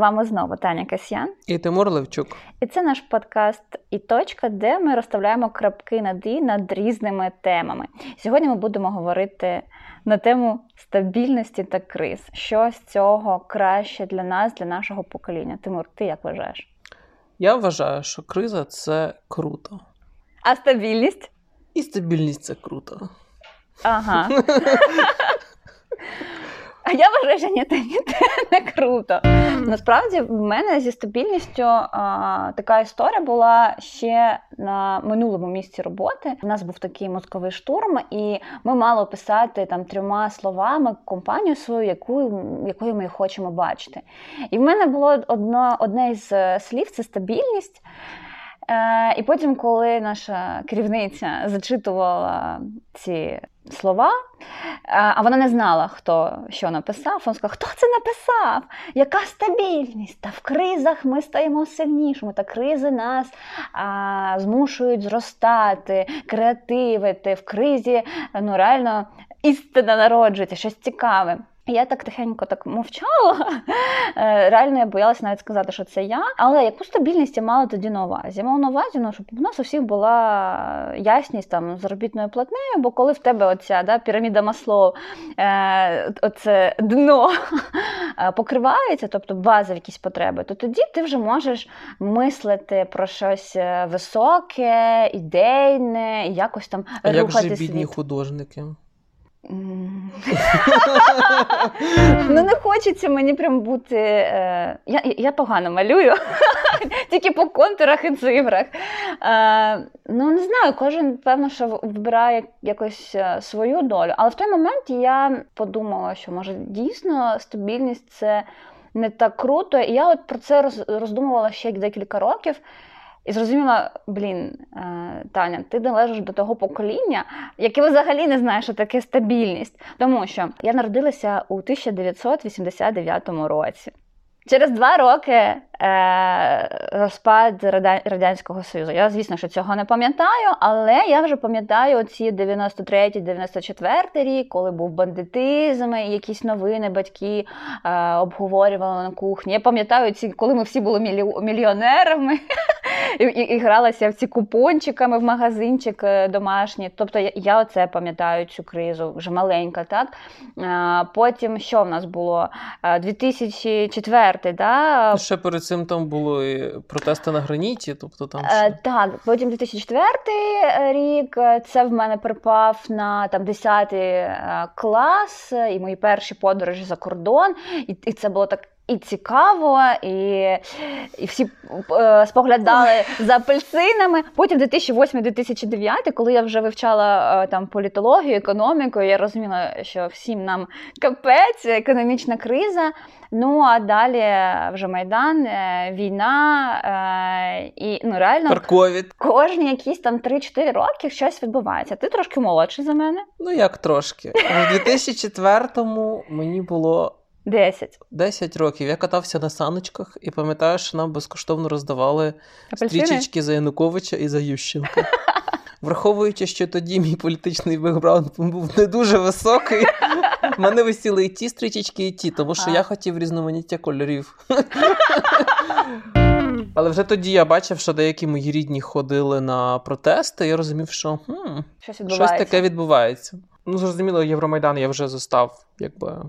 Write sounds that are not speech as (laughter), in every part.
вами знову Таня Касьян і Тимур Левчук. І це наш подкаст і точка, де ми розставляємо крапки над і над різними темами. Сьогодні ми будемо говорити на тему стабільності та криз. Що з цього краще для нас, для нашого покоління? Тимур, ти як вважаєш? Я вважаю, що криза це круто. А стабільність? І стабільність це круто. Ага. (laughs) А я вважаю, що ні, ні, не круто. Насправді в мене зі стабільністю а, така історія була ще на минулому місці роботи. У нас був такий мозковий штурм, і ми мали описати там трьома словами компанію свою, яку, якою ми хочемо бачити. І в мене було одно, одне із е, слів це стабільність. Е, І потім, коли наша керівниця зачитувала ці слова, е, а вона не знала, хто що написав. Вона сказала, хто це написав? Яка стабільність? Та в кризах ми стаємо сильнішими. Та кризи нас а, змушують зростати, креативити. В кризі ну реально істина народжується, щось цікаве. Я так тихенько так мовчала. Е, реально я боялася навіть сказати, що це я. Але яку стабільність я мала тоді на увазі? Я мала на увазі, ну, щоб у нас у всіх була ясність там заробітною платнею, бо коли в тебе оця да, піраміда масло, е, оце дно е, покривається, тобто базові якісь потреби, то тоді ти вже можеш мислити про щось е, високе, ідейне, і якось там а рухати як же бідні світ. художники? (laughs) Ну, не хочеться мені прям бути. Е... Я я погано малюю, (laughs) тільки по контурах і цифрах. Е... Ну, не знаю, кожен, певно, що вибирає якось е, свою долю. Але в той момент я подумала, що може дійсно стабільність це не так круто. І я от про це роздумувала ще декілька років. І зрозуміла, блін, е, Таня, ти належиш до того покоління, яке взагалі не знає, що таке стабільність. Тому що я народилася у 1989 році. Через два роки е, розпад Радянського Союзу. Я, звісно, що цього не пам'ятаю, але я вже пам'ятаю ці 93-94 рік, коли був бандитизм, і якісь новини батьки е, обговорювали на кухні. Я пам'ятаю ці, коли ми всі були мільйонерами (laughs) і, і, і гралися в ці купончиками в магазинчик е, домашній. Тобто я, я оце пам'ятаю цю кризу, вже маленька. так? Е, потім що в нас було? 2004 четвертий, да? Ще перед цим там були протести на граніті, тобто там ще... Е, так, потім 2004 е, рік е, це в мене припав на там 10 клас і мої перші подорожі за кордон, і, і це було так і цікаво, і і всі е, споглядали за апельсинами. Потім 2008-2009, коли я вже вивчала е, там політологію, економіку, я розуміла, що всім нам капець, економічна криза. Ну а далі вже майдан, е, війна е, і ну реально Парковід. кожні якісь там 3-4 роки щось відбувається. Ти трошки молодший за мене? Ну як трошки. У 2004-му мені було. Десять. Десять років. Я катався на саночках і пам'ятаю, що нам безкоштовно роздавали Апельсини? стрічечки за Януковича і за Ющенка. Враховуючи, що тоді мій політичний бекграунд був не дуже високий, в мене висіли і ті стрічечки, і ті, тому що а. я хотів різноманіття кольорів. Але вже тоді я бачив, що деякі мої рідні ходили на протести, і я розумів, що хм, щось, щось таке відбувається. Ну, зрозуміло, Євромайдан я вже застав, якби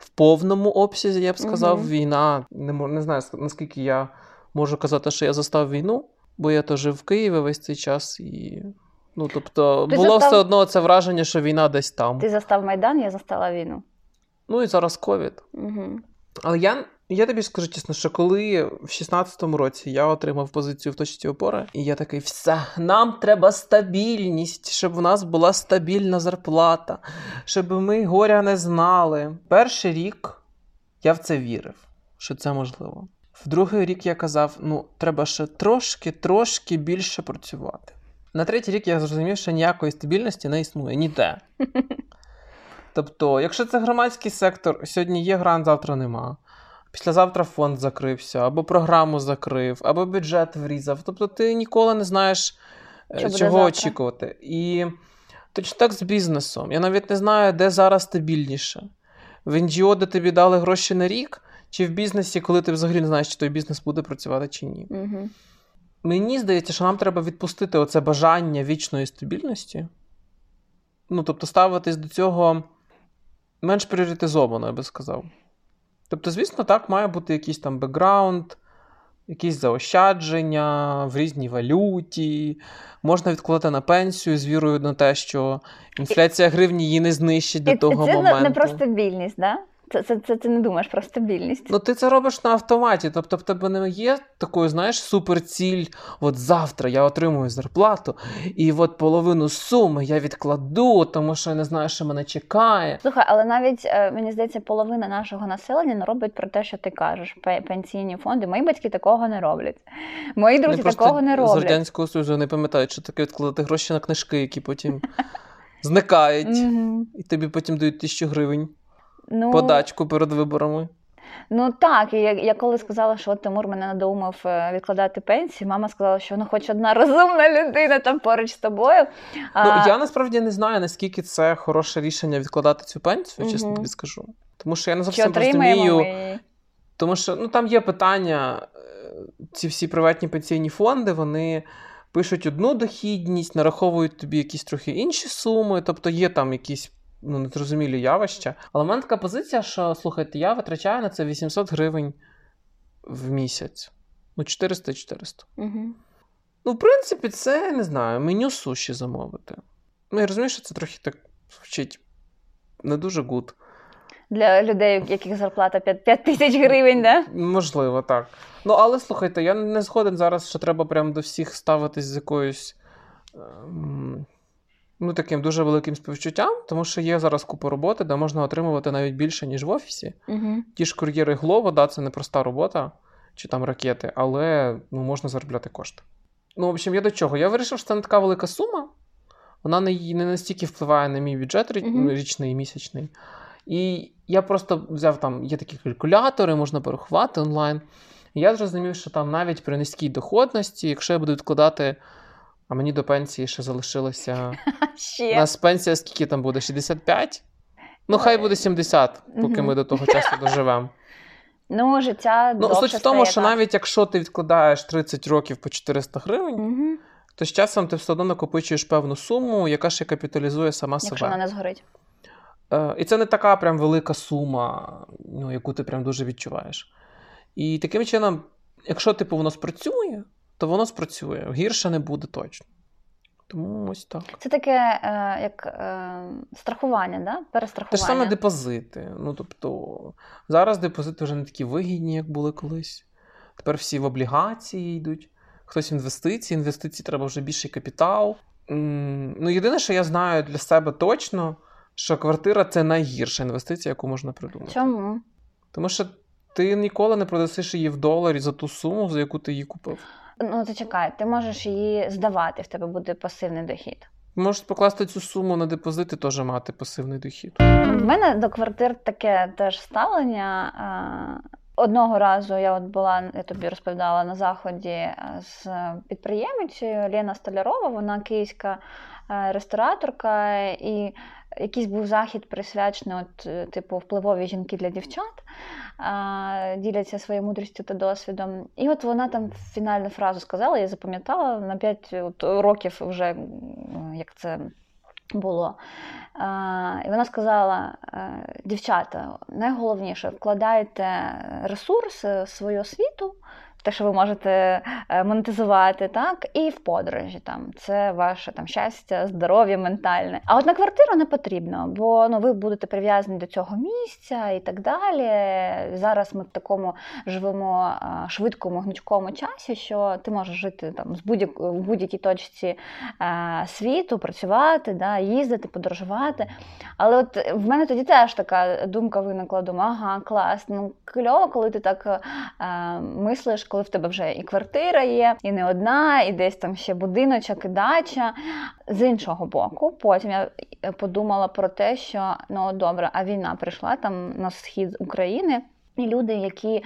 в повному обсязі, я б сказав, угу. війна. Не не знаю, наскільки я можу казати, що я застав війну, бо я то жив в Києві весь цей час і. Ну, тобто, Ти було застав... все одно це враження, що війна десь там. Ти застав Майдан, я застала війну. Ну і зараз ковід. Угу. Але я я тобі скажу чесно, що коли в 16-му році я отримав позицію в точці опори, і я такий, все, нам треба стабільність, щоб у нас була стабільна зарплата, щоб ми горя не знали. Перший рік я в це вірив, що це можливо. В другий рік я казав: ну, треба ще трошки-трошки більше працювати. На третій рік я зрозумів, що ніякої стабільності не існує ніде. (laughs) Тобто, якщо це громадський сектор, сьогодні є грант, завтра нема. Післязавтра фонд закрився, або програму закрив, або бюджет врізав. Тобто ти ніколи не знаєш, е, Що чого очікувати. І точно так з бізнесом. Я навіть не знаю, де зараз стабільніше. В НГО, де тобі дали гроші на рік, чи в бізнесі, коли ти взагалі не знаєш, чи той бізнес буде працювати чи ні. Угу. Мені здається, що нам треба відпустити оце бажання вічної стабільності. Ну, тобто, ставитись до цього менш пріоритизовано, я би сказав. Тобто, звісно, так, має бути якийсь там бекграунд, якісь заощадження в різній валюті. Можна відкладати на пенсію з вірою на те, що інфляція гривні її не знищить до того це моменту. не про стабільність, да? Це, це, це ти не думаєш про стабільність. Ну, ти це робиш на автоматі. Тобто, в тебе не є такої, знаєш, суперціль. От завтра я отримую зарплату, і от половину суми я відкладу, тому що я не знаю, що мене чекає. Слухай, але навіть е, мені здається, половина нашого населення не робить про те, що ти кажеш. Пенсійні фонди. Мої батьки такого не роблять. Мої друзі просто такого не З роблять. Радянського Союзу не пам'ятають, що таке відкладати гроші на книжки, які потім (laughs) зникають, і тобі потім дають тисячу гривень Ну, подачку перед виборами. Ну так, і я, я коли сказала, що от Тимур мене надумав е, відкладати пенсію, мама сказала, що ну хоч одна розумна людина там поруч з тобою. А, Ну, я насправді не знаю, наскільки це хороше рішення відкладати цю пенсію, чесно тобі скажу. Тому що я не зовсім розумію. ми? Тому що ну, там є питання, е, ці всі приватні пенсійні фонди, вони пишуть одну дохідність, нараховують тобі якісь трохи інші суми, тобто є там якісь ну, незрозумілі явища. Але в мене така позиція, що слухайте, я витрачаю на це 800 гривень в місяць. Ну, 400-400. Мгм. Ну, в принципі, це не знаю, меню суші замовити. Ну, я розумію, що це трохи так звучить не дуже good. Для людей, яких зарплата 5, 5 тисяч гривень, да? Можливо, так. Ну, але слухайте, я не згоден зараз, що треба прямо до всіх ставитись з якоюсь ем, ну, таким дуже великим співчуттям, тому що є зараз купа роботи, де можна отримувати навіть більше, ніж в офісі. Угу. Ті ж кур'єри Glovo, да, це не проста робота, чи там ракети, але ну, можна заробляти кошти. Ну, в общем, я до чого? Я вирішив, що це не така велика сума. Вона не, не настільки впливає на мій бюджет річний і місячний. І я просто взяв там, є такі калькулятори, можна порахувати онлайн. І я зрозумів, що там навіть при низькій доходності, якщо я буду відкладати, а мені до пенсії ще залишилося. (laughs) У нас пенсія скільки там буде? 65? Ну, хай буде 70, поки ми до того часу доживемо. (laughs) Ну, життя Ну, суть в тому, що навіть якщо ти відкладаєш 30 років по 400 гривень, то з часом ти все одно накопичуєш певну суму, яка ще капіталізує сама себе. Якщо вона не згорить. Е, І це не така прям велика сума, ну, яку ти прям дуже відчуваєш. І таким чином, якщо типу воно спрацює, то воно спрацює. Гірше не буде точно. Тому ось так. Це таке, е, як е, страхування, да? Те ж саме депозити. Ну, тобто, зараз депозити вже не такі вигідні, як були колись. Тепер всі в облігації йдуть, хтось інвестиції, інвестиції треба вже більший капітал. Ну, єдине, що я знаю для себе точно, що квартира це найгірша інвестиція, яку можна придумати. Чому? Тому що ти ніколи не продасиш її в доларі за ту суму, за яку ти її купив. Ну, ти чекай, ти можеш її здавати, в тебе буде пасивний дохід. Можеш покласти цю суму на депозит і теж мати пасивний дохід. В мене до квартир таке теж ставлення. Одного разу я от була, я тобі розповідала на заході е, з підприємицею Лена Столярова, вона київська е, рестораторка, і якийсь був захід присвячений, от, е, типу, впливові жінки для дівчат, а, діляться своєю мудрістю та досвідом. І от вона там фінальну фразу сказала, я запам'ятала на 5 от, років вже, як це було. А, і вона сказала: е, дівчата, найголовніше вкладайте ресурс, свою освіту, те, що ви можете е, монетизувати, так, і в подорожі. Там. Це ваше там, щастя, здоров'я ментальне. А от на квартиру не потрібно, бо ну, ви будете прив'язані до цього місця і так далі. Зараз ми в такому живемо е, швидкому, гнучкому часі, що ти можеш жити там, з будь-як, в будь-якій точці е, світу, працювати, да, їздити, подорожувати. Але от в мене тоді теж така думка виникла: думаю, ага, клас, ну кльово, коли ти так мислиш, коли в тебе вже і квартира є, і не одна, і десь там ще будиночок, і дача. З іншого боку, потім я подумала про те, що ну добре, а війна прийшла там на схід України. І люди, які е,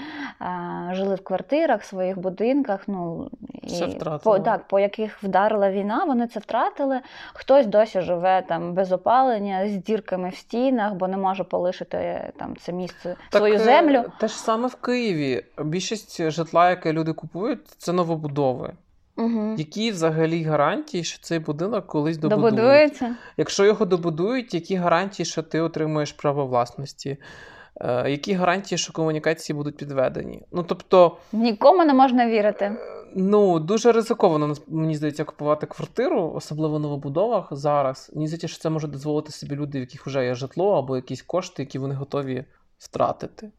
жили в квартирах, в своїх будинках, ну і по, так, по яких вдарила війна, вони це втратили. Хтось досі живе там без опалення, з дірками в стінах, бо не може полишити там це місце свою е, землю. Те ж саме в Києві. Більшість житла, яке люди купують, це новобудови. Угу. Які взагалі гарантії, що цей будинок колись добудують? Добудується. Якщо його добудують, які гарантії, що ти отримуєш право власності? Е, які гарантії, що комунікації будуть підведені? Ну тобто, Нікому не можна вірити. ну дуже ризиковано мені здається купувати квартиру, особливо в новобудовах зараз. Мені здається, що це може дозволити собі люди, в яких вже є житло або якісь кошти, які вони готові втратити.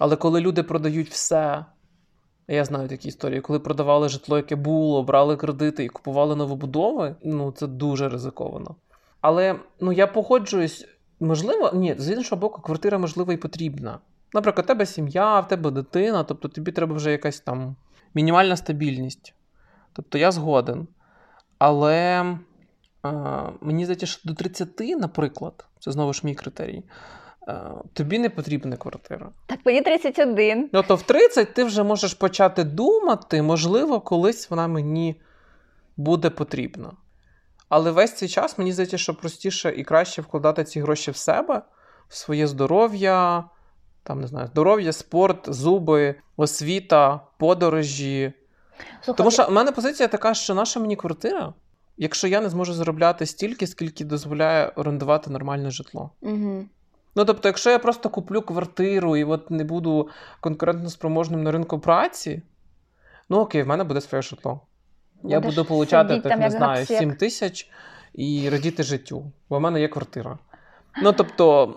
Але коли люди продають все, я знаю такі історії, коли продавали житло, яке було, брали кредити і купували новобудови, ну це дуже ризиковано. Але ну я погоджуюсь, можливо, ні, з іншого боку, квартира можливо і потрібна. Наприклад, у тебе сім'я, в тебе дитина, тобто тобі треба вже якась там мінімальна стабільність. Тобто я згоден. Але е, мені здається, що до 30, наприклад, це знову ж мій критерій. е, Тобі не потрібна квартира. Так мені 31. Ну, то в 30 ти вже можеш почати думати, можливо, колись вона мені буде потрібна. Але весь цей час мені здається, що простіше і краще вкладати ці гроші в себе, в своє здоров'я, там не знаю, здоров'я, спорт, зуби, освіта, подорожі. Слухай, Тому що в мене позиція така, що наша мені квартира, якщо я не зможу заробляти стільки, скільки дозволяє орендувати нормальне житло. Угу. Ну, тобто, якщо я просто куплю квартиру і от не буду конкурентно спроможним на ринку праці, ну окей, в мене буде своє житло. Я Будеш буду получати, так, там, не знаю, гапсек. 7 тисяч і радіти життю. Бо в мене є квартира. Ну, тобто,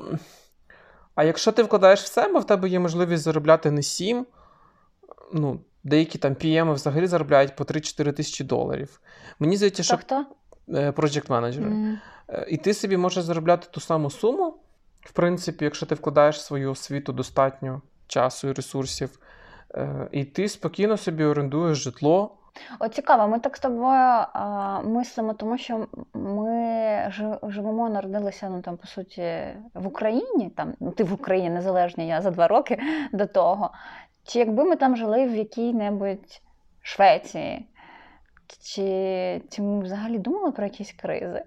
а якщо ти вкладаєш в себе, в тебе є можливість заробляти не 7, ну, деякі там PM взагалі заробляють по 3-4 тисячі доларів. Мені здається, що Хто хто? проєкт менеджери. Е, І ти собі можеш заробляти ту саму суму, в принципі, якщо ти вкладаєш в свою освіту достатньо часу і ресурсів, е, і ти спокійно собі орендуєш житло. От цікаво, ми так з тобою а, мислимо, тому що ми живемо, народилися, ну там по суті в Україні. Там ну ти в Україні незалежні, я за два роки до того. Чи якби ми там жили в якій-небудь Швеції, чи, чи ми взагалі думали про якісь кризи?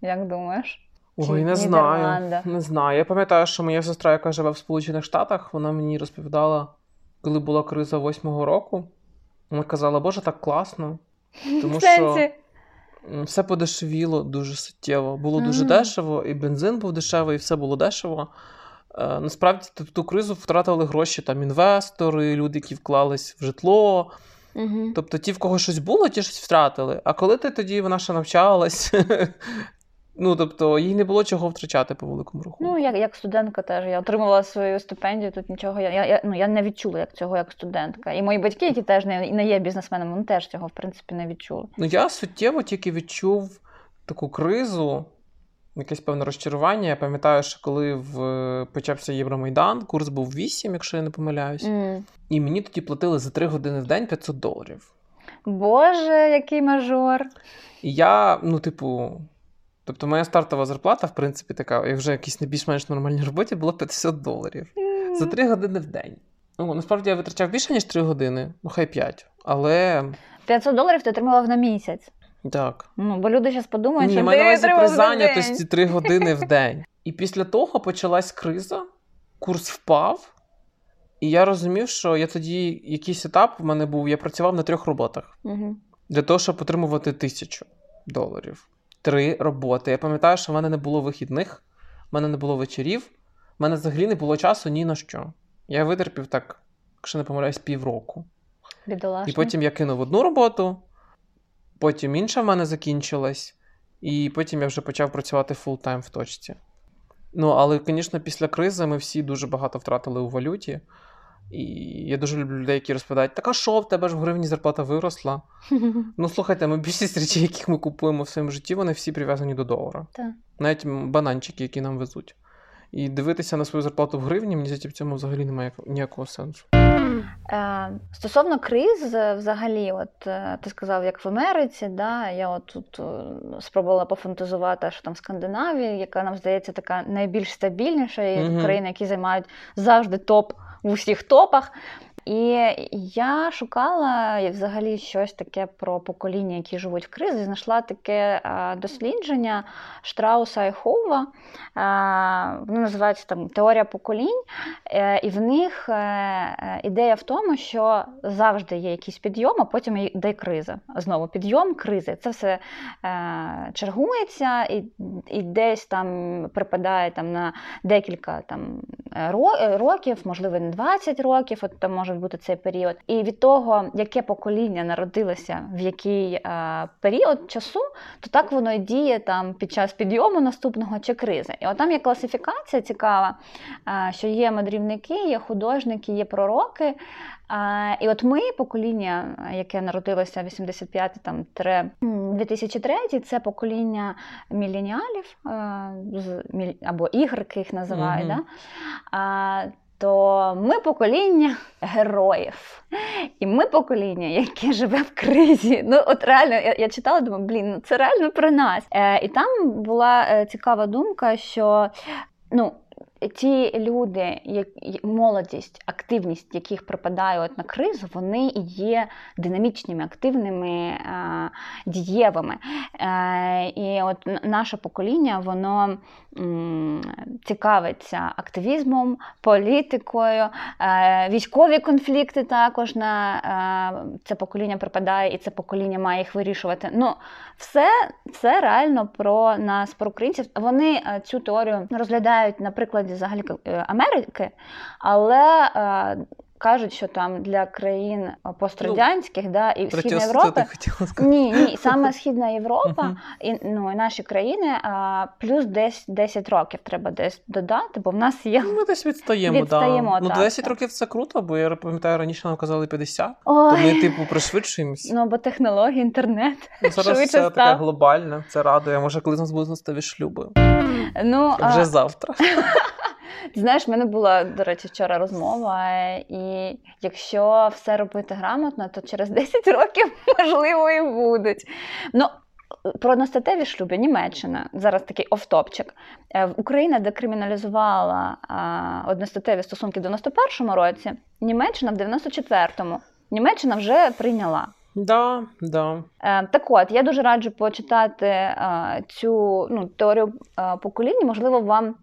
Як думаєш? Ой, не знаю. Не знаю. Я пам'ятаю, що моя сестра, яка живе в Сполучених Штатах, вона мені розповідала, коли була криза восьмого року. Вона казала, Боже, так класно. (laughs) Тому що все подешевіло дуже суттєво. Було дуже дешево, і бензин був дешевий, і все було дешево. Е, насправді ту, ту кризу втратили гроші там інвестори, люди, які вклались в житло. Угу. Тобто ті, в кого щось було, ті щось втратили. А коли ти тоді вона ще навчалась, (laughs) ну тобто їй не було чого втрачати по великому руху. Ну, як, як студентка теж. Я отримувала свою стипендію, тут нічого. Я, я, ну, я не відчула як цього як студентка. І мої батьки, які теж не, не є бізнесменами, вони теж цього в принципі не відчули. Ну, я суттєво тільки відчув таку кризу, якесь певне розчарування. Я пам'ятаю, що коли в... почався Євромайдан, курс був 8, якщо я не помиляюсь, М. і мені тоді платили за 3 години в день 500 доларів. Боже, який мажор. І я, ну, типу. Тобто, моя стартова зарплата, в принципі, така, як вже якійсь не більш-менш нормальній роботі, була 50 доларів за 3 години в день. Ну, насправді я витрачав більше, ніж 3 години, ну хай 5. Але 500 доларів ти отримував на місяць. так. Ну, бо люди зараз подумають, Ні, що маю на увазі при зайнятості 3 години в день. І після того почалась криза, курс впав, і я розумів, що я тоді якийсь етап в мене був, я працював на трьох роботах Мгм. для того, щоб отримувати тисячу доларів. Три роботи. Я пам'ятаю, що в мене не було вихідних, в мене не було вечорів, в мене взагалі не було часу ні на що. Я витерпів так, якщо не помиляюсь, півроку. Бідолашний. І потім я кинув одну роботу, потім інша в мене закінчилась, і потім я вже почав працювати full-time в точці. Ну, але, звісно, після кризи ми всі дуже багато втратили у валюті. І я дуже люблю людей, які розповідають, так а що в тебе ж в гривні зарплата виросла? (laughs) Ну, слухайте, ми більшість речей, яких ми купуємо в своєму житті, вони всі прив'язані до долара. Так. Навіть бананчики, які нам везуть. І дивитися на свою зарплату в гривні, мені здається, в цьому взагалі немає ніякого сенсу. Е, Стосовно криз, е, взагалі, от е, ти сказав, як в Америці, да, я от тут спробувала пофантазувати, що там в Скандинавії, яка нам здається така найбільш стабільніша, і Мгм. країни, які займають завжди топ в усіх топах. І я шукала взагалі щось таке про покоління, які живуть в кризі. Знайшла таке дослідження Штрауса і Хоува. Воно називається там Теорія поколінь. Е, і в них е, ідея в тому, що завжди є якийсь підйом, а потім йде криза. Знову підйом, кризи. Це все чергується і і десь там припадає там, на декілька там, років, можливо, не 20 років, от там може бути цей період. І від того, яке покоління народилося в який е, період часу, то так воно і діє там під час підйому наступного чи кризи. І от там є класифікація цікава, е, що є мандрівники, є художники, є пророки. А, І от ми, покоління, яке народилося 85 там 2003, це покоління міленіалів або ігрики їх називають. Mm-hmm. Да? То ми покоління героїв. І ми покоління, яке живе в кризі. Ну, от реально, я я читала, думаю, блін, ну це реально про нас. Е, І там була е, цікава думка, що ну, ті люди, як молодість, активність, яких припадає от на кризу, вони є динамічними, активними, а, дієвими. Е, і от наше покоління, воно цікавиться активізмом, політикою, е, військові конфлікти також на е, це покоління припадає, і це покоління має їх вирішувати. Ну, все це реально про нас, про українців. Вони цю теорію розглядають, наприклад прикладі взагалі е, Америки, але е, кажуть, що там для країн е, пострадянських ну, да, і Східної Європи ні, ні, саме (laughs) Східна Європа і ну і наші країни а, плюс десь 10 років треба десь додати, бо в нас є. Ну, ми десь відстаємо. відстаємо да. Ну, так, Ну, 10 так. років це круто, бо я пам'ятаю, раніше нам казали 50, Ой. то ми, типу, пришвидшуємось. Ну, бо технології, інтернет. Ну, Зараз це став. таке глобальне, це радує. Може, коли з нас будуть шлюби. Ну, Вже а... завтра. (laughs) Знаєш, в мене була, до речі, вчора розмова, і якщо все робити грамотно, то через (laughs) 10 років можливо і будуть. Ну, про одностатеві шлюби Німеччина зараз такий офтопчик. Е, Україна декриміналізувала одностатеві стосунки в 91-му році, Німеччина в 94-му. Німеччина вже прийняла. Да, да. Е, так от, я дуже раджу почитати е, цю ну, теорію покоління. Можливо, вам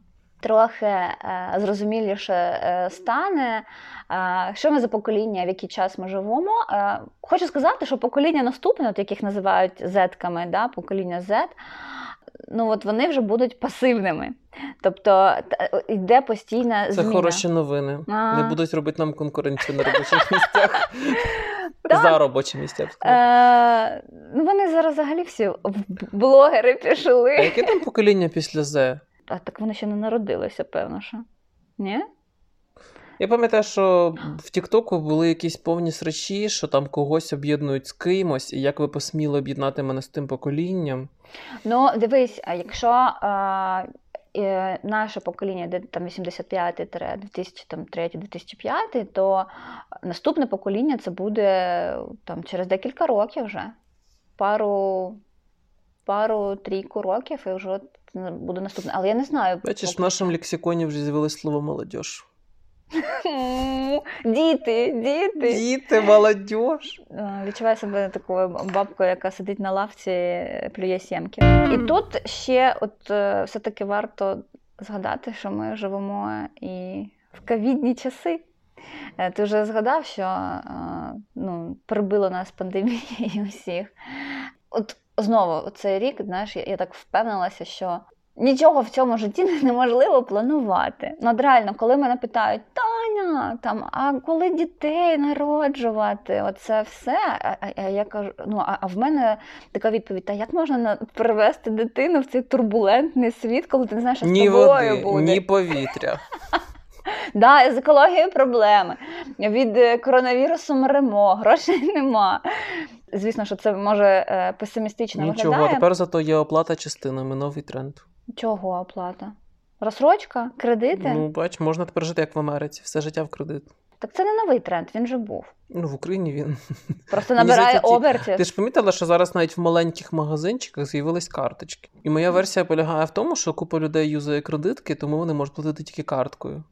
трохи е, зрозуміліше е, стане, е, що ми за покоління, в який час ми живемо. Хочу сказати, що покоління наступне, от яких називають зетками, да, покоління Z, ну от вони вже будуть пасивними. Тобто йде постійна зміна. Це хороші новини. А... Не будуть робити нам конкуренцію на робочих (laughs) місцях. (laughs) За робочі місця. Ну Вони зараз взагалі всі блогери пішли. А яке там покоління після З? А так вони ще не народилися, певно, що. Ні? Я пам'ятаю, що в Тіктоку були якісь повні срачі, що там когось об'єднують з кимось, і як ви посміли об'єднати мене з тим поколінням. Ну, дивись, а якщо а, е, наше покоління, де там 85-2003-2005, то наступне покоління це буде там через декілька років вже. Пару, пару-трійку років і вже буде наступне. Але я не знаю. Бачиш, в нашому лексиконі вже з'явилось слово молодіж. (laughs) Діти, діти. Діти, молодь. Відчуваю себе такою бабкою, яка сидить на лавці, плює сімки. І тут ще от е, все-таки варто згадати, що ми живемо і в ковідні часи. Е, ти вже згадав, що е, ну, прибило нас пандемія (laughs) усіх. От знову цей рік, знаєш, я, я так впевнилася, що нічого в цьому житті (laughs) неможливо планувати. Ну, от реально, коли мене питають, Таня, там, а коли дітей народжувати, оце все. А, я кажу, ну а, а в мене така відповідь: та як можна привести дитину в цей турбулентний світ, коли ти не знаєш, що з тобою води, буде? Ні повітря. (laughs) (laughs) Да, з екологією проблеми. Від е, коронавірусу мремо, (laughs) грошей нема. Звісно, що це може е, песимістично Нічого, виглядає. Нічого, тепер зато є оплата частинами, новий тренд. Чого оплата? Розсрочка? Кредити? Ну, бач, можна тепер жити як в Америці, все життя в кредит. Так це не новий тренд, він же був. Ну, в Україні він. Просто (laughs) набирає обертів. Ти ж помітила, що зараз навіть в маленьких магазинчиках з'явились карточки. І моя версія полягає в тому, що купа людей юзає кредитки, тому вони можуть платити тільки карткою.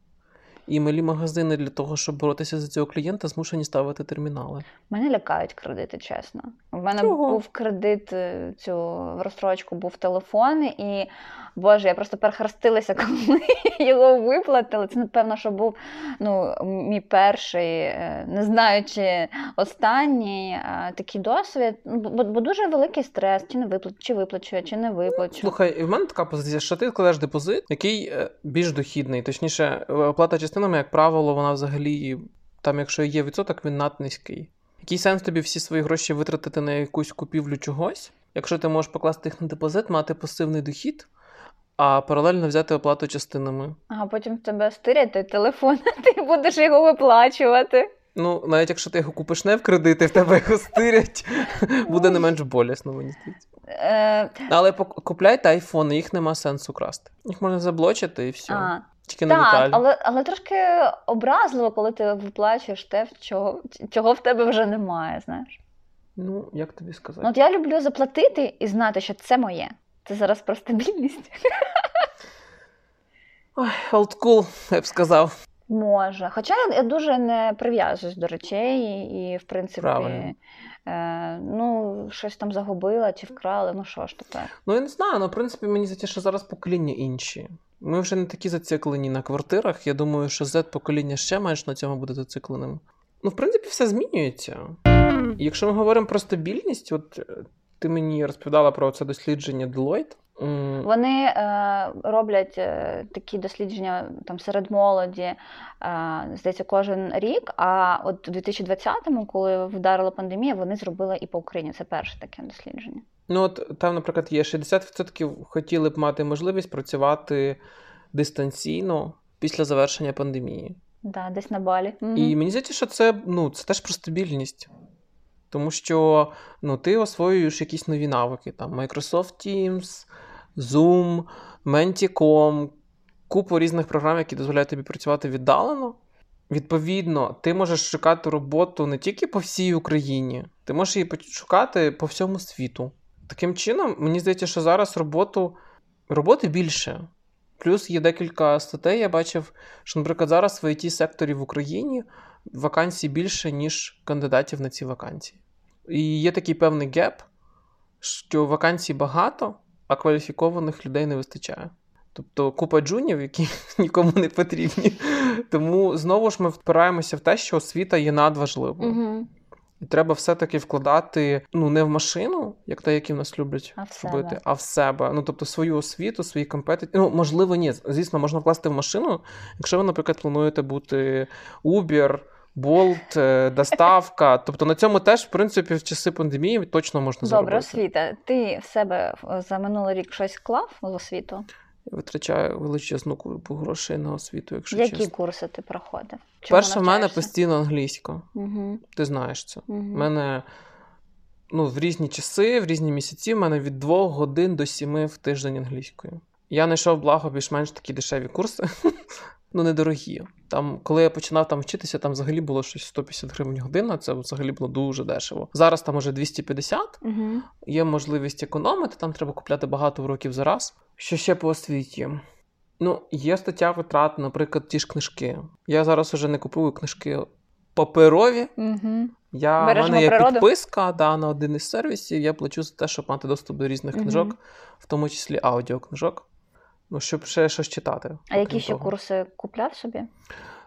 І малі магазини для того, щоб боротися за цього клієнта, змушені ставити термінали. Мене лякають кредити, чесно. У мене Чого? був кредит е, цю в розстрочку, був телефон, і Боже, я просто перехрестилася, (laughs) коли його виплатили. Це напевно, що був ну, мій перший, е, не знаю, чи останній е, такий досвід. Ну, Бо, бо дуже великий стрес, чи не виплачу, чи виплачу, чи не виплачу. Слухай, в мене така позиція, що ти кладеш депозит, який більш дохідний. Точніше, оплата частинами, як правило, вона взагалі, там, якщо є відсоток, він наднизький. Який сенс тобі всі свої гроші витратити на якусь купівлю чогось, якщо ти можеш покласти їх на депозит, мати пасивний дохід, а паралельно взяти оплату частинами. А потім в тебе стирять телефон, (laughs) ти будеш його виплачувати. Ну, навіть якщо ти його купиш не в кредит, і в тебе його стирять, (laughs) буде не менш болісно, мені здається. Е, Але купляйте айфони, їх нема сенсу красти. Їх можна заблочити і все. а, Тільки на Так, але, але трошки образливо, коли ти виплачуєш те, чого, чого в тебе вже немає, знаєш. Ну, як тобі сказати? Ну, от я люблю заплатити і знати, що це моє. Це зараз про стабільність. (laughs) Ой, old school, я б сказав. Може. Хоча я, дуже не прив'язуюсь до речей, і, в принципі, Правильно. е, ну, щось там загубила чи вкрали, ну що ж тепер. Ну, я не знаю, ну, в принципі, мені здається, що зараз покоління інші. Ми вже не такі зациклені на квартирах. Я думаю, що Z-покоління ще менш на цьому буде зацикленим. Ну, в принципі, все змінюється. Якщо ми говоримо про стабільність, от е, ти мені розповідала про це дослідження Deloitte. Вони е, роблять е, такі дослідження там серед молоді, е, здається, кожен рік. А от у 2020-му, коли вдарила пандемія, вони зробили і по Україні. Це перше таке дослідження. Ну, от там, наприклад, є 60% хотіли б мати можливість працювати дистанційно після завершення пандемії. Да, десь на балі. І мені здається, що це, ну, це теж про стабільність. Тому що ну, ти освоюєш якісь нові навики, там Microsoft Teams, Zoom, Menticom, купу різних програм, які дозволяють тобі працювати віддалено. Відповідно, ти можеш шукати роботу не тільки по всій Україні, ти можеш її шукати по всьому світу. Таким чином, мені здається, що зараз роботу, роботи більше. Плюс є декілька статей, я бачив, що, наприклад, зараз в it секторі в Україні вакансій більше, ніж кандидатів на ці вакансії. І є такий певний геп, що вакансій багато, а кваліфікованих людей не вистачає. Тобто купа джунів, які (laughs) нікому не потрібні. Тому знову ж ми впираємося в те, що освіта є надважливою. Угу. І треба все-таки вкладати ну не в машину, як те, які в нас люблять А в робити, себе. а в себе. Ну тобто свою освіту, свої компетенції. Ну можливо, ні. Звісно, можна вкласти в машину, якщо ви, наприклад, плануєте бути Uber, Bolt, е, (laughs) доставка. Тобто на цьому теж, в принципі, в часи пандемії точно можна Добре, заробити. освіта. Ти в себе за минулий рік щось клав в освіту? Витрачаю величезну купу грошей на освіту, якщо Які чесно. курси ти проходив? Чому Перше, в мене постійно англійська. Угу. Ти знаєш це. Угу. Мене ну, в різні часи, в різні місяці, в мене від 2 годин до 7 в тиждень англійською. Я знайшов благо більш-менш такі дешеві курси, (laughs) ну недорогі. Там, коли я починав там вчитися, там взагалі було щось 150 гривень година, це взагалі було дуже дешево. Зараз там уже 250, Угу. є можливість економити, там треба купляти багато уроків за раз. Що ще по освіті? Ну, є стаття витрат, наприклад, ті ж книжки. Я зараз уже не купую книжки паперові. Угу. Я, в мене є природу? підписка да, на один із сервісів. Я плачу за те, щоб мати доступ до різних Мгм. книжок, в тому числі аудіокнижок. Ну, щоб ще щось читати. А які ще того. курси купляв собі?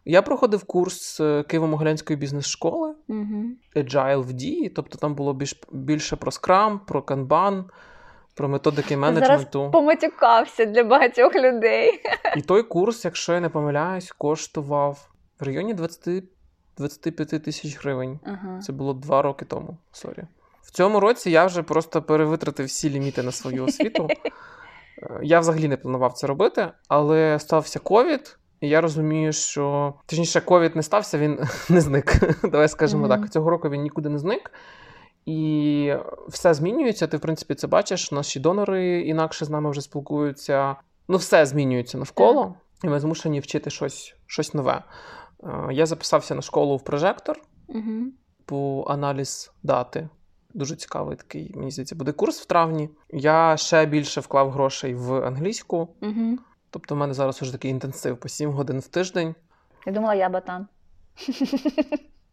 Я проходив курс е, Києво-Могилянської бізнес-школи Угу. Agile в дії. Тобто там було більш, більше про Scrum, про Kanban, про методики Зараз менеджменту. поматюкався для багатьох людей. І той курс, якщо я не помиляюсь, коштував в районі 20, 25 тисяч гривень. Ага. Це було два роки тому. Sorry. В цьому році я вже просто перевитратив всі ліміти на свою освіту. (laughs) Е, Я взагалі не планував це робити, але стався ковід, і я розумію, що точніше, ковід не стався, він (laughs) не зник. Давай скажемо Мгм. так. Цього року він нікуди не зник. І все змінюється. Ти, в принципі, це бачиш. Наші донори інакше з нами вже спілкуються. Ну, все змінюється навколо, і ми змушені вчити щось, щось нове. Е, Я записався на школу в прожектор Угу. по аналіз дати. Дуже цікавий такий, мені здається, буде курс в травні. Я ще більше вклав грошей в англійську. Угу. Тобто, в мене зараз уже такий інтенсив по 7 годин в тиждень. Я думала, я ботан.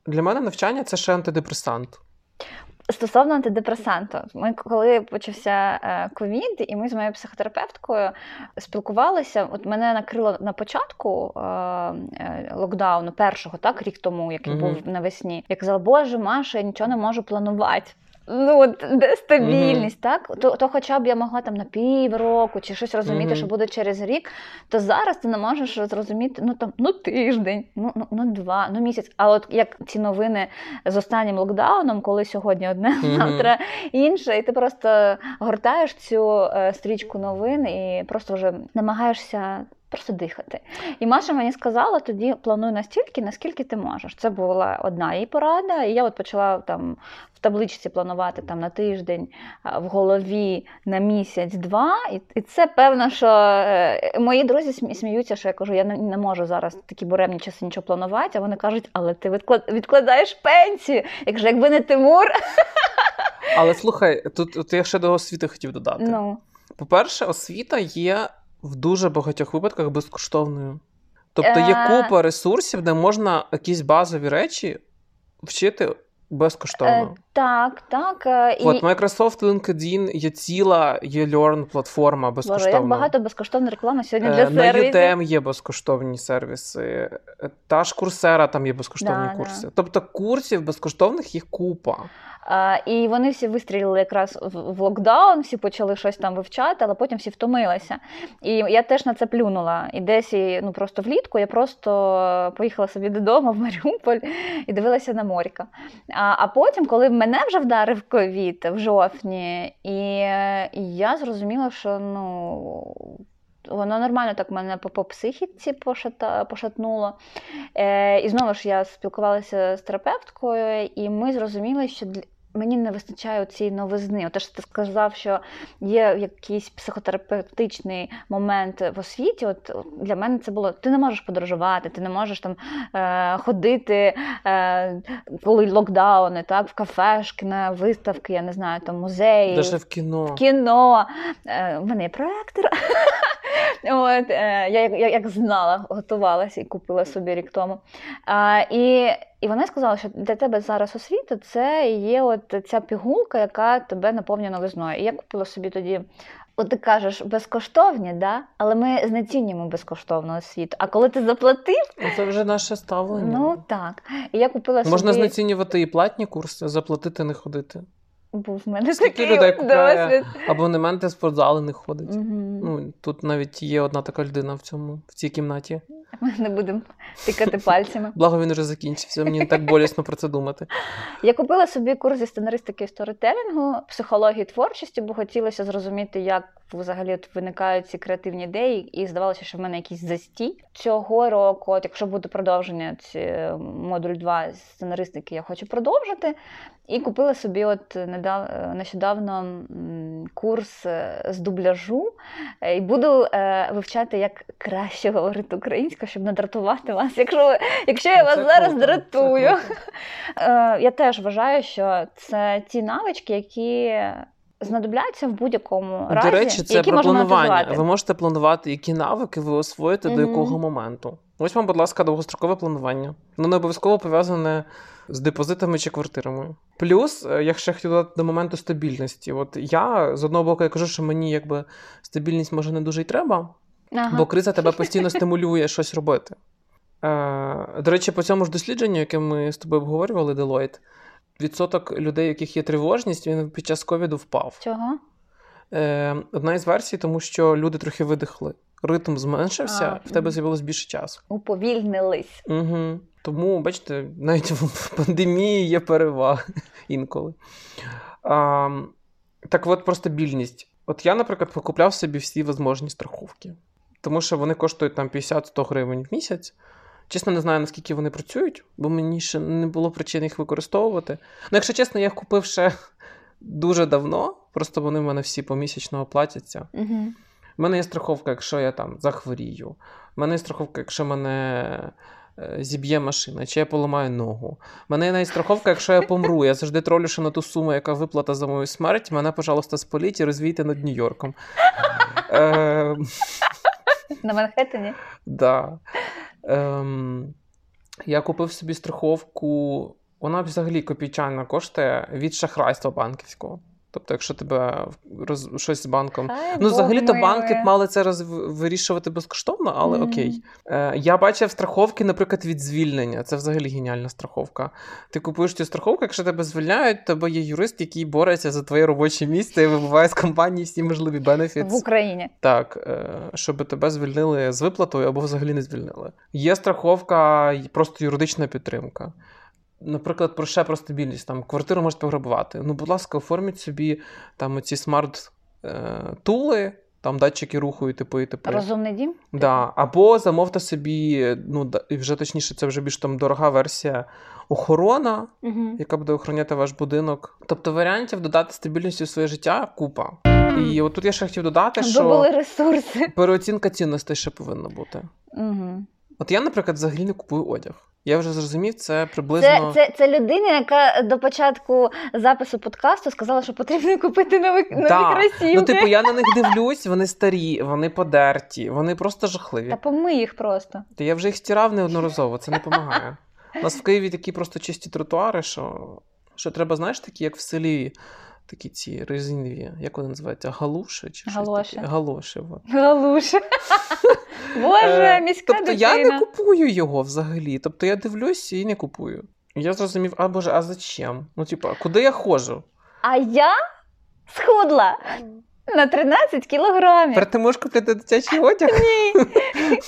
Для мене навчання це ще антидепресант. Стосовно антидепресанту, ми коли почався е, ковід, і ми з моєю психотерапевткою спілкувалися. От мене накрило на початку е, е, локдауну, першого, так рік тому, який mm-hmm. був навесні. Я казала, Боже, Маша, я нічого не можу планувати. Ну, от, де стабільність, mm-hmm. так? То то хоча б я могла там на півроку чи щось розуміти, mm-hmm. що буде через рік, то зараз ти не можеш зрозуміти ну там ну тиждень, ну ну, ну два, ну місяць. А от як ці новини з останнім локдауном, коли сьогодні одне, mm-hmm. завтра інше, і ти просто гортаєш цю е, стрічку новин і просто вже намагаєшся просто дихати. І Маша мені сказала, тоді плануй настільки, наскільки ти можеш. Це була одна її порада. І я от почала там в табличці планувати там на тиждень, в голові на місяць-два. І і це певно, що е, мої друзі сміються, що я кажу, я не, не можу зараз такі буремні часи нічого планувати. А вони кажуть, але ти відкладаєш пенсію. Якщо якби не Тимур. Але слухай, тут, тут я ще до освіти хотів додати. Ну. По-перше, освіта є в дуже багатьох випадках безкоштовною. Тобто є е. купа ресурсів, де можна якісь базові речі вчити безкоштовно. Е, так, так. Е, От Microsoft LinkedIn є ціла є платформа безкоштовна. Боже, як багато безкоштовної реклами сьогодні для сервісів. На UTM є безкоштовні сервіси, та ж курсера там є безкоштовні да, курси. Да. Тобто курсів безкоштовних є купа. І вони всі вистрілили якраз в локдаун, всі почали щось там вивчати, але потім всі втомилися. І я теж на це плюнула. І десь ну просто влітку я просто поїхала собі додому в Маріуполь і дивилася на морька. А а потім, коли мене вже вдарив ковід в жовтні, і, я зрозуміла, що ну. Воно нормально так мене по, психіці пошатнуло. Е, І знову ж я спілкувалася з терапевткою, і ми зрозуміли, що Мені не вистачає цієї новизни. Що ти сказав, що є якийсь психотерапевтичний момент в освіті. От для мене це було: ти не можеш подорожувати, ти не можеш там е, ходити, е, коли локдауни, так, в кафешки, на виставки, я не знаю, там музеї. Даже в кіно. В кіно. Е, в мене є проектор. (laughs) От, е, Я як, як знала, готувалася і купила собі рік тому. Е, і і вона сказала, що для тебе зараз освіта це є от ця пігулка, яка тебе наповнює новизною. І я купила собі тоді. От ти кажеш, безкоштовні, да? але ми знецінюємо безкоштовну освіту. А коли ти заплатив, ну, це вже наше ставлення. Ну так. І я купила Можна собі... знецінювати і платні курси, заплатити не ходити. Був в мене Скільки такий людей купує досвід. абонементи спортзали не ходить. Угу. Ну тут навіть є одна така людина в цьому в цій кімнаті. Ми не будемо тикати пальцями. Благо він вже закінчився. Мені так болісно про це думати. Я купила собі курс зі сценаристики і сторителінгу, психології творчості, бо хотілося зрозуміти, як взагалі от виникають ці креативні ідеї, і здавалося, що в мене якийсь застій. Цього року, от якщо буде продовження ці, модуль 2 сценаристики, я хочу продовжити. І купила собі от нещодавно курс е, з дубляжу, е, і буду е, вивчати, як краще говорити українською, щоб не дратувати вас. Якщо якщо я вас це зараз круто, дратую, я теж вважаю, що це ті навички, які знадобляться в будь-якому разі. До речі, це які про планування. Ви можете планувати, які навики ви освоїте mm-hmm. до якого моменту. Ось вам, будь ласка, довгострокове планування. Воно не обов'язково пов'язане з депозитами чи квартирами. Плюс, е, я ще хотів додати до моменту стабільності. От я з одного боку я кажу, що мені якби стабільність може не дуже й треба, ага. бо криза тебе постійно (laughs) стимулює щось робити. Е, До речі, по цьому ж дослідженню, яке ми з тобою обговорювали, Deloitte, відсоток людей, у яких є тривожність, він під час ковіду впав. Чого? Е, Одна із версій, тому що люди трохи видихли. Ритм зменшився, а, в тебе з'явилось більше часу. Уповільнились. Угу. Тому, бачите, навіть в пандемії є переваги інколи. А, Так от про стабільність. От я, наприклад, покупляв собі всі можливі страховки, тому що вони коштують там 50-100 гривень в місяць. Чесно, не знаю, наскільки вони працюють, бо мені ще не було причин їх використовувати. Ну, якщо чесно, я їх купив ще дуже давно, просто вони в мене всі помісячно оплатяться. У угу. мене є страховка, якщо я там захворію. У мене є страховка, якщо мене е, зіб'є машина, чи я поламаю ногу. У мене є навіть страховка, якщо я помру. Я завжди тролю, що на ту суму, яка виплата за мою смерть, мене, пожалуйста, спаліть і розвійте над Нью-Йорком. На Манхеттені? Так. Ем, Я купив собі страховку, вона взагалі копійчана коштує від шахрайства банківського. Тобто, якщо тебе роз... щось з банком. Хай Ну, взагалі-то банки б мали це роз... вирішувати безкоштовно, але Мгм. окей. Е, я бачив страховки, наприклад, від звільнення. Це взагалі геніальна страховка. Ти купуєш цю страховку, якщо тебе звільняють, тебе є юрист, який бореться за твоє робоче місце і вибиває з компанії всі можливі бенефіти. в Україні. Так, е, щоб тебе звільнили з виплатою або взагалі не звільнили. Є страховка, просто юридична підтримка. Наприклад, про ще про стабільність. Там квартиру можуть пограбувати. Ну, будь ласка, оформіть собі там ці смарт-тули, там датчики руху і типу, і типу. Розумний дім. Да. Або замовте собі, ну, вже точніше, це вже більш там дорога версія охорона, Угу. яка буде охороняти ваш будинок. Тобто варіантів додати стабільності в своє життя купа. І от тут я ще хотів додати, Аби що були ресурси. переоцінка цінностей ще повинна бути. Угу. От я, наприклад, взагалі не купую одяг. Я вже зрозумів, це Це, приблизно. це, це людина, яка до початку запису подкасту сказала, що потрібно купити нові, нові Да. кросівки. Ну, типу, я на них дивлюсь, вони старі, вони подерті, вони просто жахливі. Та помий їх просто. Та я вже їх стирав неодноразово, це не допомагає. У нас в Києві такі просто чисті тротуари, що, що треба, знаєш, такі, як в селі, такі ці резинові, як вони називаються, галуші чи Галоші. Галоші. От. (laughs) Галуша. (laughs) Боже, Е, міська Тобто дитина. я не купую його взагалі. Тобто я дивлюсь і не купую. Я зрозумів, а боже, а зачем? Ну, типу, а куди я ходжу? А я схудла на 13 кілограмів. Тепер ти можеш купити дитячий одяг? (laughs) Ні,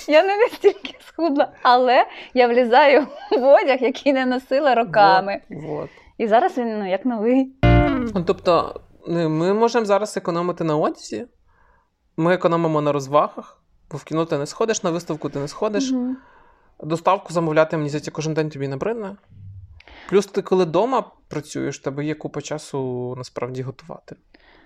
я не настільки схудла, але я влізаю в одяг, який не носила роками. Вот, вот. І зараз він ну, як новий. Ну, тобто, ну, ми можемо зараз економити на одязі, ми економимо на розвагах, бо в кіно ти не сходиш, на виставку ти не сходиш. Мгм. Доставку замовляти, мені здається, кожен день тобі набридне. Плюс ти, коли вдома працюєш, тебе є купа часу насправді готувати.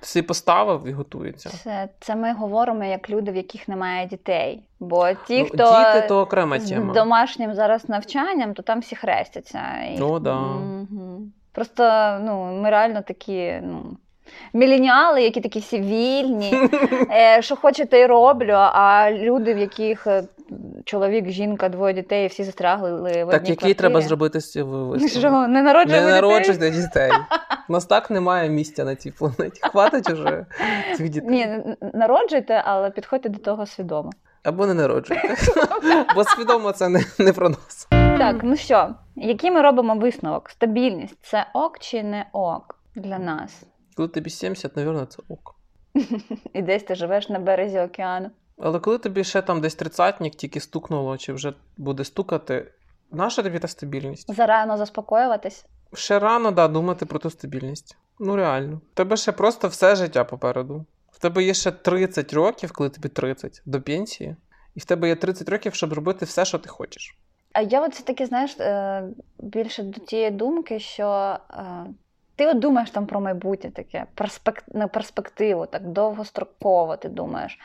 Ти собі поставив і готується. Це, це ми говоримо як люди, в яких немає дітей. Бо ті, Ну, хто Діти то окрема з домашнім зараз навчанням, то там всі хрестяться. І... О, да. Мгм. Просто ну, ми реально такі, ну. Міленіали, які такі всі вільні, (laughs) е, що хочу, те й роблю. А люди, в яких е, чоловік, жінка, двоє дітей, всі застрягли в одній Так, квартирі. треба зробити з цього? Що, не народжуємо Не дітей? народжуйте (laughs) дітей. У нас так немає місця на цій планеті. Хватить уже цих дітей. Ні, народжуйте, але підходьте до того свідомо. Або не народжуйте. (laughs) Бо свідомо це не, не про нас. Так, ну що, який ми робимо висновок? Стабільність це ок чи не ок для нас? Коли тобі 70, напевно, це ок. (laughs) І десь ти живеш на березі океану. Але коли тобі ще там десь тридцятник тільки стукнуло, чи вже буде стукати, наша тобі та стабільність? Зарано заспокоюватись. Ще рано, да, думати про ту стабільність. Ну реально. В тебе ще просто все життя попереду. В тебе є ще 30 років, коли тобі 30 до пенсії, і в тебе є 30 років, щоб робити все, що ти хочеш. А я от все-таки, знаєш, е, більше до тієї думки, що е, ти от думаєш там про майбутнє таке, перспек... на перспективу, так довгостроково ти думаєш.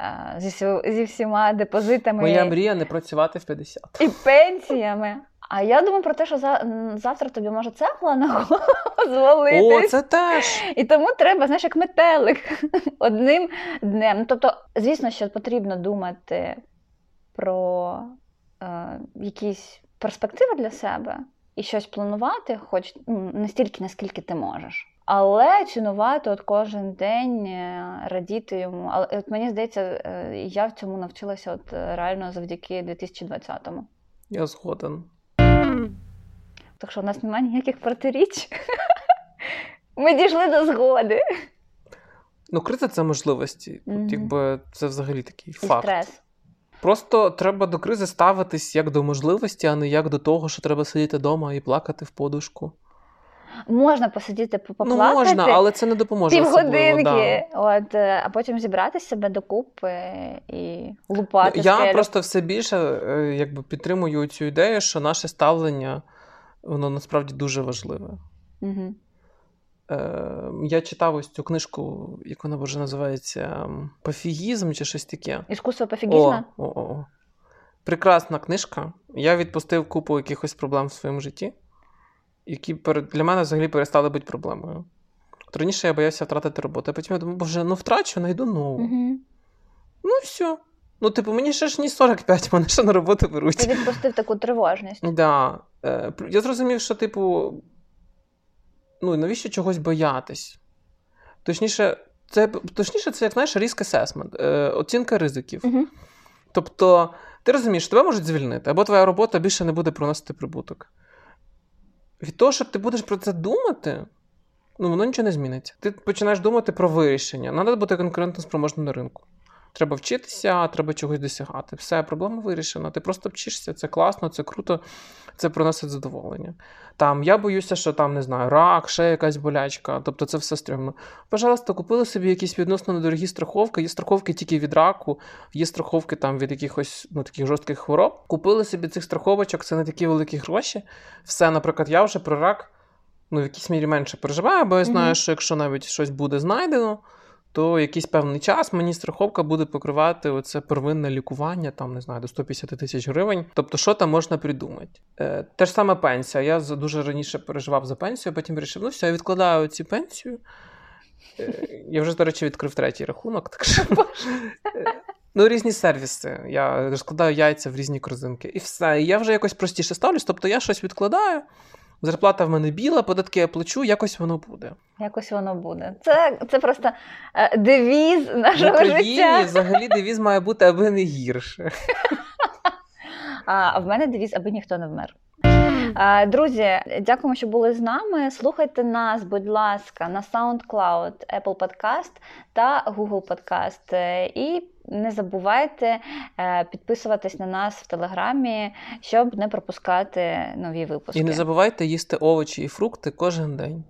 е, Зі, зі всіма депозитами Моя мрія не працювати в 50. і пенсіями. А я думаю про те, що за... завтра тобі може цегла на голову (laughs) звалитись. О, це теж. І тому треба, знаєш, як метелик (laughs) одним днем. Ну, тобто, звісно, що потрібно думати про е, якісь перспективи для себе і щось планувати, хоч ну, не стільки, наскільки ти можеш. Але цінувати от кожен день, е, радіти йому. Але от мені здається, е, я в цьому навчилася от е, реально завдяки 2020-му. Я згоден. Так що в нас немає ніяких протиріч. Ми дійшли до згоди. Ну, криза це можливості. Мгм. якби це взагалі такий І факт. стрес. Просто треба до кризи ставитись як до можливості, а не як до того, що треба сидіти вдома і плакати в подушку. Можна посидіти, поплакати. Ну можна, але це не допоможе. особливо, півгодинки, да. от, е, а потім зібрати себе докупи і лупати. Ну, Я скелю. просто все більше е, якби підтримую цю ідею, що наше ставлення воно насправді дуже важливе. Угу. Е, Я читав ось цю книжку, як вона вже називається Пофігізм чи щось таке. Іскусство пофігізму? О, о, о. Прекрасна книжка. Я відпустив купу якихось проблем в своєму житті, які для мене взагалі перестали бути проблемою. От раніше я боявся втратити роботу, а потім я думав, боже, ну втрачу, знайду нову. Угу. Ну все. Ну, типу, мені ще ж ні 45, мене ще на роботу беруть. Ти відпустив таку тривожність. Да. Е, Я зрозумів, що, типу, ну, навіщо чогось боятись? Точніше, це, точніше, це як знаєш, риск асесмент, оцінка ризиків. Угу. Тобто, ти розумієш, тебе можуть звільнити, або твоя робота більше не буде приносити прибуток. Від того, що ти будеш про це думати, ну воно нічого не зміниться. Ти починаєш думати про вирішення. Треба бути конкурентно спроможним на ринку. Треба вчитися, треба чогось досягати. Все, проблема вирішена. Ти просто вчишся, це класно, це круто, це приносить задоволення. Там я боюся, що там не знаю, рак, ще якась болячка. Тобто це все стрімно. Пожалуйста, купили собі якісь відносно недорогі страховки. Є страховки тільки від раку, є страховки там від якихось ну, таких жорстких хвороб. Купили собі цих страховочок, це не такі великі гроші. Все, наприклад, я вже про рак ну, в якійсь мірі менше переживаю, бо я знаю, mm-hmm. що якщо навіть щось буде знайдено то якийсь певний час мені страховка буде покривати оце первинне лікування, там не знаю, до 150 тисяч гривень. Тобто, що там можна придумати? Е, Те ж саме пенсія. Я дуже раніше переживав за пенсію, потім вирішив, ну все, я відкладаю цю пенсію. Е, я вже, до речі, відкрив третій рахунок. так що... (laughs) Е, ну, різні сервіси. Я розкладаю яйця в різні корзинки. І все. І я вже якось простіше ставлюсь. Тобто я щось відкладаю, зарплата в мене біла, податки я плачу, якось воно буде. Якось воно буде. Це це просто е, девіз нашого в Україні життя. взагалі девіз має бути, аби не гірше. (laughs) А в мене девіз, аби ніхто не вмер. Друзі, дякуємо, що були з нами. Слухайте нас, будь ласка, на SoundCloud, Apple Podcast та Google Podcast. І не забувайте е, підписуватись на нас в Телеграмі, щоб не пропускати нові випуски. І не забувайте їсти овочі і фрукти кожен день.